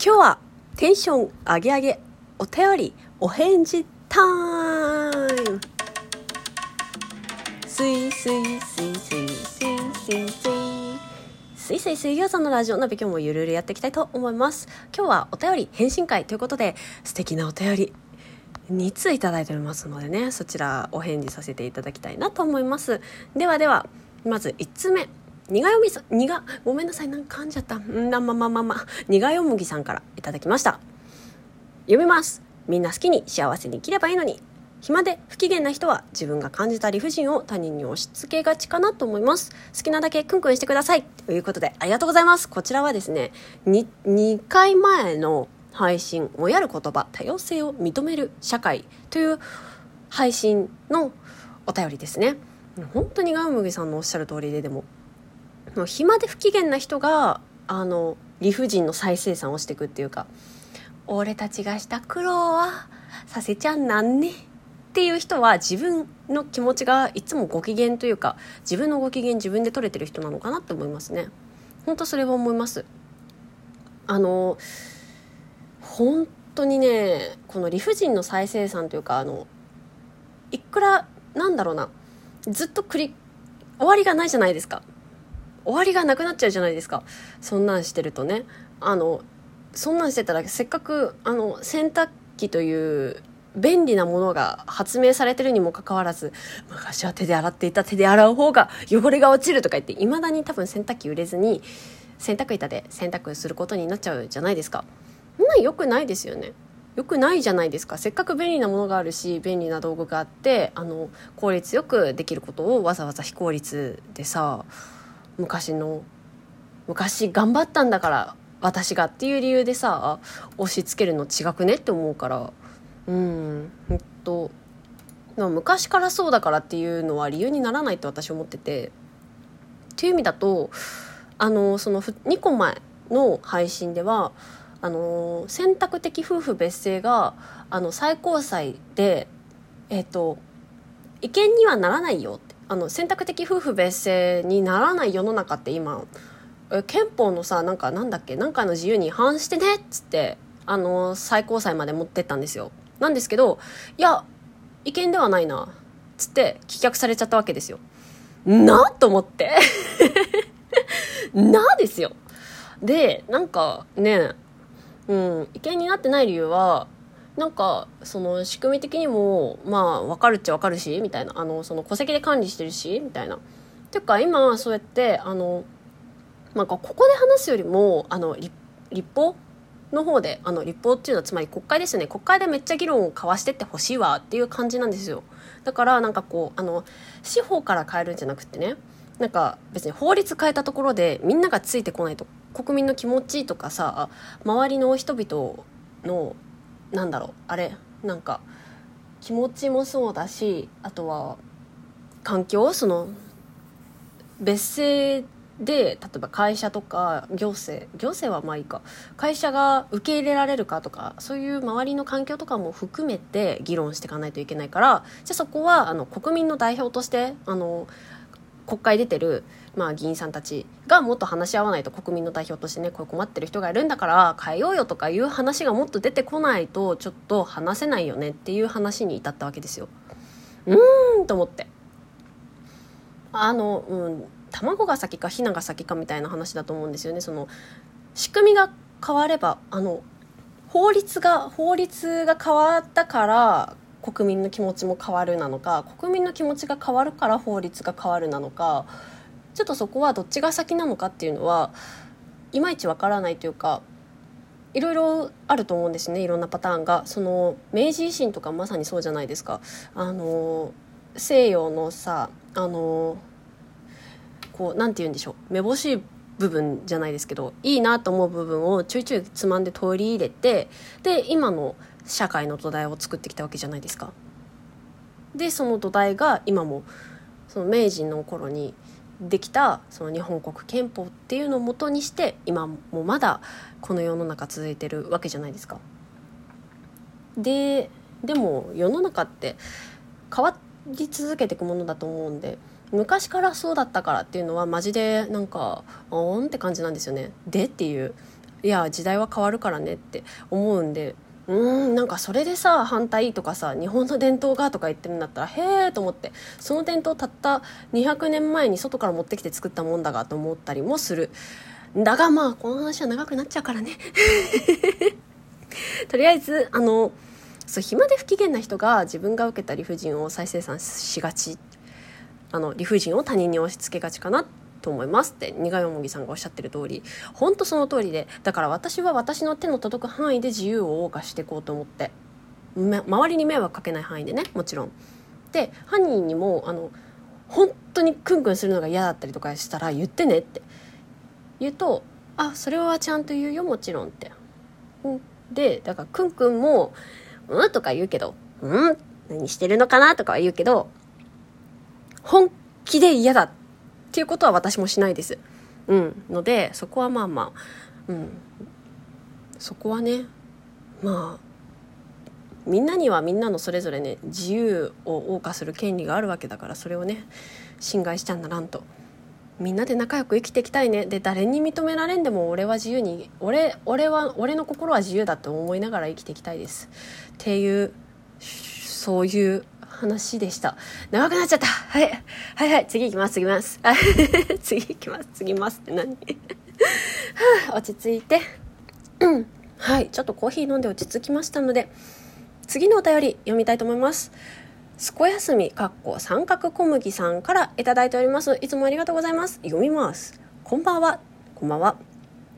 今日はテンション上げ上げお便りお返事タイム。すいすいすいすいすいすいすいすいすい水曜さんのラジオ鍋今日もゆるゆるやっていきたいと思います今日はお便り返信会ということで素敵なお便り2通いただいておりますのでねそちらお返事させていただきたいなと思いますではではまず1つ目苦読みさ苦ごめんなさいなんか噛んじゃった。んだまままま苦よもぎさんからいただきました。読みます。みんな好きに幸せに生きればいいのに。暇で不機嫌な人は自分が感じた理不尽を他人に押し付けがちかなと思います。好きなだけクンクンしてください。ということでありがとうございます。こちらはですね 2, 2回前の配信「もやる言葉多様性を認める社会」という配信のお便りですね。本当にガウムギさんのおっしゃる通りででも暇で不機嫌な人があの理不尽の再生産をしていくっていうか俺たちがした苦労はさせちゃなんねっていう人は自分の気持ちがいつもご機嫌というか自分のご機嫌自分で取れてる人なのかなって思いますね。本当それは思います。あの本当にねこの理不尽の再生産というかあのいくらなんだろうなずっと繰り終わりがないじゃないですか。終わりがなくなっちゃうじゃないですかそんなんしてるとねあのそんなんしてたらせっかくあの洗濯機という便利なものが発明されてるにもかかわらず昔は手で洗っていた手で洗う方が汚れが落ちるとか言っていまだに多分洗濯機売れずに洗濯板で洗濯することになっちゃうじゃないですか。そんな良くないですよね。良くないじゃないですかせっかく便利なものがあるし便利な道具があってあの効率よくできることをわざわざ非効率でさ昔の昔頑張ったんだから私がっていう理由でさ押し付けるの違くねって思うから。うん。ほんと。昔からそうだからっていうのは理由にならないと私思ってて。っていう意味だとあのその2個前の配信ではあの選択的夫婦別姓があの最高裁でえっ、と違憲にはならないよって。あの選択的夫婦別姓にならない世の中って今憲法のさなんかなんだっけ何かの自由に違反してねっつってあの最高裁まで持ってったんですよ。なんですけどいや違憲ではないなっつって棄却されちゃったわけですよ。なと思って。なですよ。でなんかねうん違憲になってない理由はなんかその仕組み的にもまあ分かるっちゃ分かるしみたいな。あのその戸籍で管理してるしみたいな。ていうか今そうやってあのなんかここで話すよりもあの立立法の方であの立法っていうのはつまり国会ですよね。国会でめっちゃ議論を交わしてってほしいわっていう感じなんですよ。だからなんかこうあの司法から変えるんじゃなくてね。なんか別に法律変えたところでみんながついてこないと国民の気持ちとかさ周りの人々のなんだろうあれ？なんか気持ちもそうだしあとは環境その別姓で例えば会社とか行政行政はまあいいか。会社が受け入れられるかとかそういう周りの環境とかも含めて議論していかないといけないからじゃあそこはあの国民の代表としてあの国会出てる、まあ、議員さんたちがもっと話し合わないと国民の代表としてねこう困ってる人がいるんだから変えようよとかいう話がもっと出てこないとちょっと話せないよねっていう話に至ったわけですよ。うーんと思って。あの、うん、卵が先かひなが先かみたいな話だと思うんですよね。その仕組みが変わればあの法律が法律が変わったから国民の気持ちも変わるなのか国民の気持ちが変わるから法律が変わるなのかちょっとそこはどっちが先なのかっていうのはいまいちわからないというかいろいろあると思うんですねいろんなパターンが。その明治維新とかまさにそうじゃないですか。あの西洋のさあのこうなんて言うんでしょうめぼしい部分じゃないですけどいいなと思う部分をちょいちょいつまんで取り入れてで今の社会の土台を作ってきたわけじゃないですか。でその土台が今もその明治の頃にできたその日本国憲法っていうのをもとにして今もまだこの世の中続いてるわけじゃないですか。ででも世の中って変わり続けていくものだと思うんで昔からそうだったからっていうのはマジでなんかおーんって感じなんですよね。でっていういや時代は変わるからねって思うんでうーんなんかそれでさ反対とかさ日本の伝統がとか言ってるんだったらへえと思ってその伝統たった200年前に外から持ってきて作ったもんだがと思ったりもする。だがまあこの話は長くなっちゃうからね。とりあえずあのそう暇で不機嫌な人が自分が受けた理不尽を再生産しがち。あの理不尽を他人に押し付けがちかな。ってと思いますって苦いもぎさんがおっしゃってる通り本当その通りでだから私は私の手の届く範囲で自由を謳歌していこうと思って周りに迷惑かけない範囲でねもちろんで犯人にもあの本当にクンクンするのが嫌だったりとかしたら言ってねって言うと「あそれはちゃんと言うよもちろん」って。でだからクンクンも「うん?」とか言うけど「うん何してるのかな?」とかは言うけど本気で嫌だっっていうことは私もしないです。うん。ので、そこはまあまあ、うん。そこはね、まあ、みんなにはみんなのそれぞれね、自由を謳歌する権利があるわけだから、それをね、侵害しちゃならんと。みんなで仲良く生きていきたいね。で、誰に認められんでも俺は自由に、俺、俺は、俺の心は自由だって思いながら生きていきたいです。っていう、そういう話でした。長くなっちゃった。はい。はいはい。次行きます。次行きます。次行きます。次ますって何？落ち着いて。はい。ちょっとコーヒー飲んで落ち着きましたので、次のお便り読みたいと思います。すこやすみ、かっこ三角小麦さんからいただいております。いつもありがとうございます。読みます。こんばんは。こんばんは。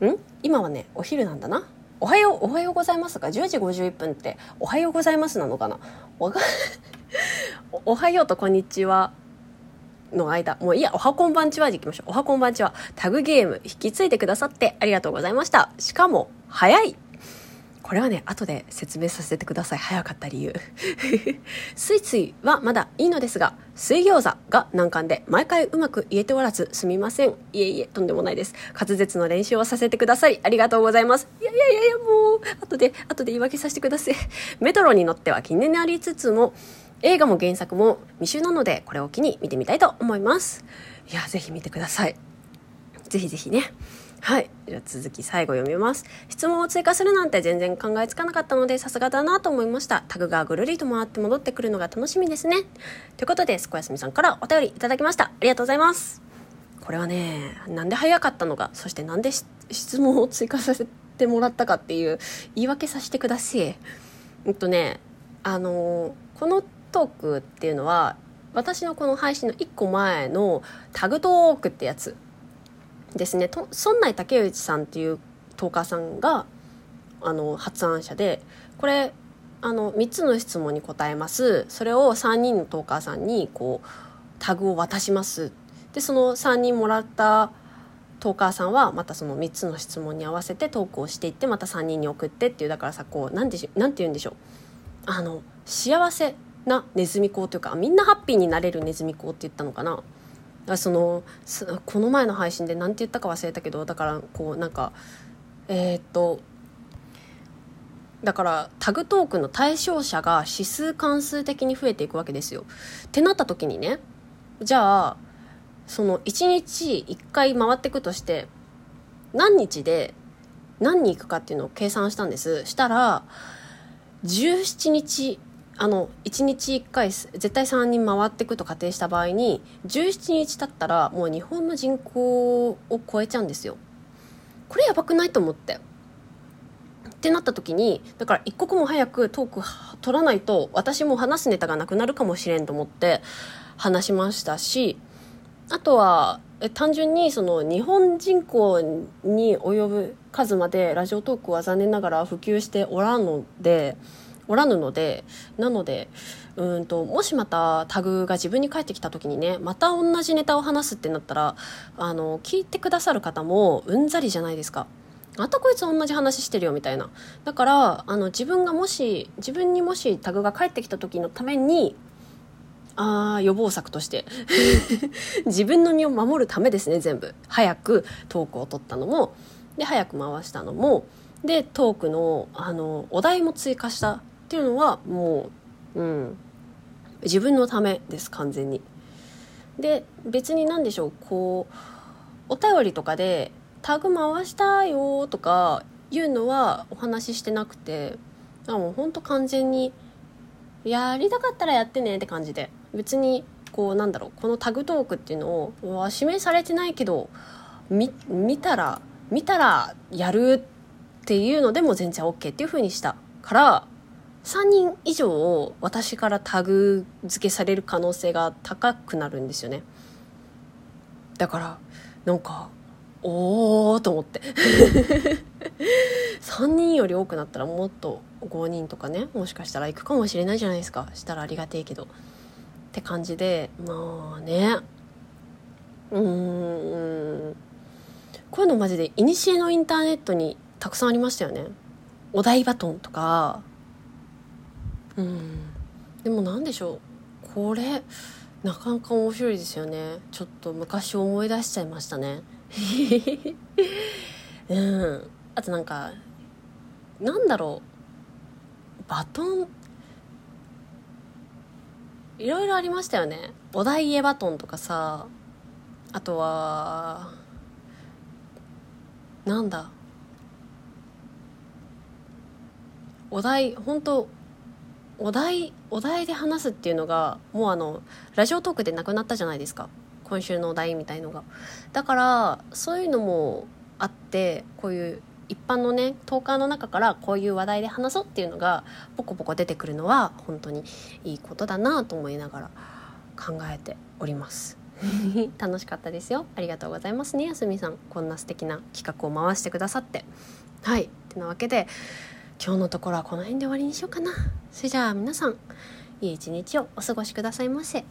ん？今はね、お昼なんだな。おはよう、おはようございますが、10時51分って、おはようございますなのかなわか、おはようとこんにちはの間、もういいや、おはこんばんちはでいきましょう。おはこんばんちは、タグゲーム引き継いでくださってありがとうございました。しかも、早いこれはね、後で説明させてください。早かった理由。スイスイはまだいいのですが、水餃子が難関で、毎回うまく言えておらず、すみません。いえいえ、とんでもないです。滑舌の練習をさせてくださり、ありがとうございます。いやいやいやいや、もう、後で、後で言い訳させてください。メトロに乗っては気になりつつも、映画も原作も未集なので、これを機に見てみたいと思います。いや、ぜひ見てください。ぜひぜひね。はい。じゃあ続き最後読みます。質問を追加するなんて全然考えつかなかったので、さすがだなと思いました。タグがぐるりと回って戻ってくるのが楽しみですね。ということで、すこやすみさんからお便りいただきました。ありがとうございます。これはね、なんで早かったのか、そしてなんで質問を追加させてもらったかっていう言い訳させてください。えっとね、あのこのトークっていうのは、私のこの配信の1個前のタグトークってやつですね。村内竹内さんっていうトーカーさんがあの発案者でこれあの3つの質問に答えます。それを3人のトーカーさんにこうタグを渡します。でその3人もらったトーカーさんはまたその3つの質問に合わせてトークをしていってまた3人に送ってっていうだからさこう何てなんて言うんでしょう。あの幸せなネズミ講というかみんなハッピーになれるネズミ講って言ったのかな？そのこの前の配信で何て言ったか忘れたけどだからこうなんかえー、っとだからタグトークの対象者が指数関数的に増えていくわけですよ。ってなった時にねじゃあその1日1回回っていくとして何日で何に行くかっていうのを計算したんですしたら17日あの1日1回絶対3人回っていくと仮定した場合に17日経ったらもう日本の人口を超えちゃうんですよこれやばくないと思ってってなった時にだから一刻も早くトーク取らないと私も話すネタがなくなるかもしれんと思って話しましたしあとは単純にその日本人口に及ぶ数までラジオトークは残念ながら普及しておらんので。おらぬのでなのでうんともしまたタグが自分に返ってきた時にねまた同じネタを話すってなったらあの聞いてくださる方もうんざりじゃないですか。またこいつ同じ話してるよみたいな。だからあの自分がもし自分にもしタグが返ってきた時のためにあ予防策として 自分の身を守るためですね全部。早くトークを取ったのも。で早く回したのも。でトークのあのお題も追加した。っていうのはもう、うん、自分のためです完全に。で別に何でしょうこうお便りとかでタグ回したよとかいうのはお話ししてなくてもうほんと完全にやりたかったらやってねって感じで別にこうなんだろうこのタグトークっていうのを指名されてないけど見見たら見たらやるっていうのでも全然 OK っていう風にしたから3人以上を私からタグ付けされる可能性が高くなるんですよね。だからなんかおおと思って。3人より多くなったらもっと5人とかねもしかしたら行くかもしれないじゃないですか。したらありがてえけど。って感じでまあね。うーん。こういうのマジでいにしえのインターネットにたくさんありましたよね。お台バトンとか。うん。でも何でしょう。これなかなか面白いですよね。ちょっと昔思い出しちゃいましたね。うん。あとなんかなんだろう。バトン。いろいろありましたよね。お題エバトンとかさ。あとはなんだ。お題本当お題お題で話すっていうのがもうあのラジオトークでなくなったじゃないですか。今週のお題みたいのが。だからそういうのもあってこういう一般のねトーカーの中からこういう話題で話そうっていうのがポコポコ出てくるのは本当にいいことだなと思いながら考えております。楽しかったですよ。ありがとうございますね。やすみさん。こんな素敵な企画を回してくださって。はい。ってなわけで今日のところはこの辺で終わりにしようかな。それじゃあ皆さんいい一日をお過ごしくださいませ。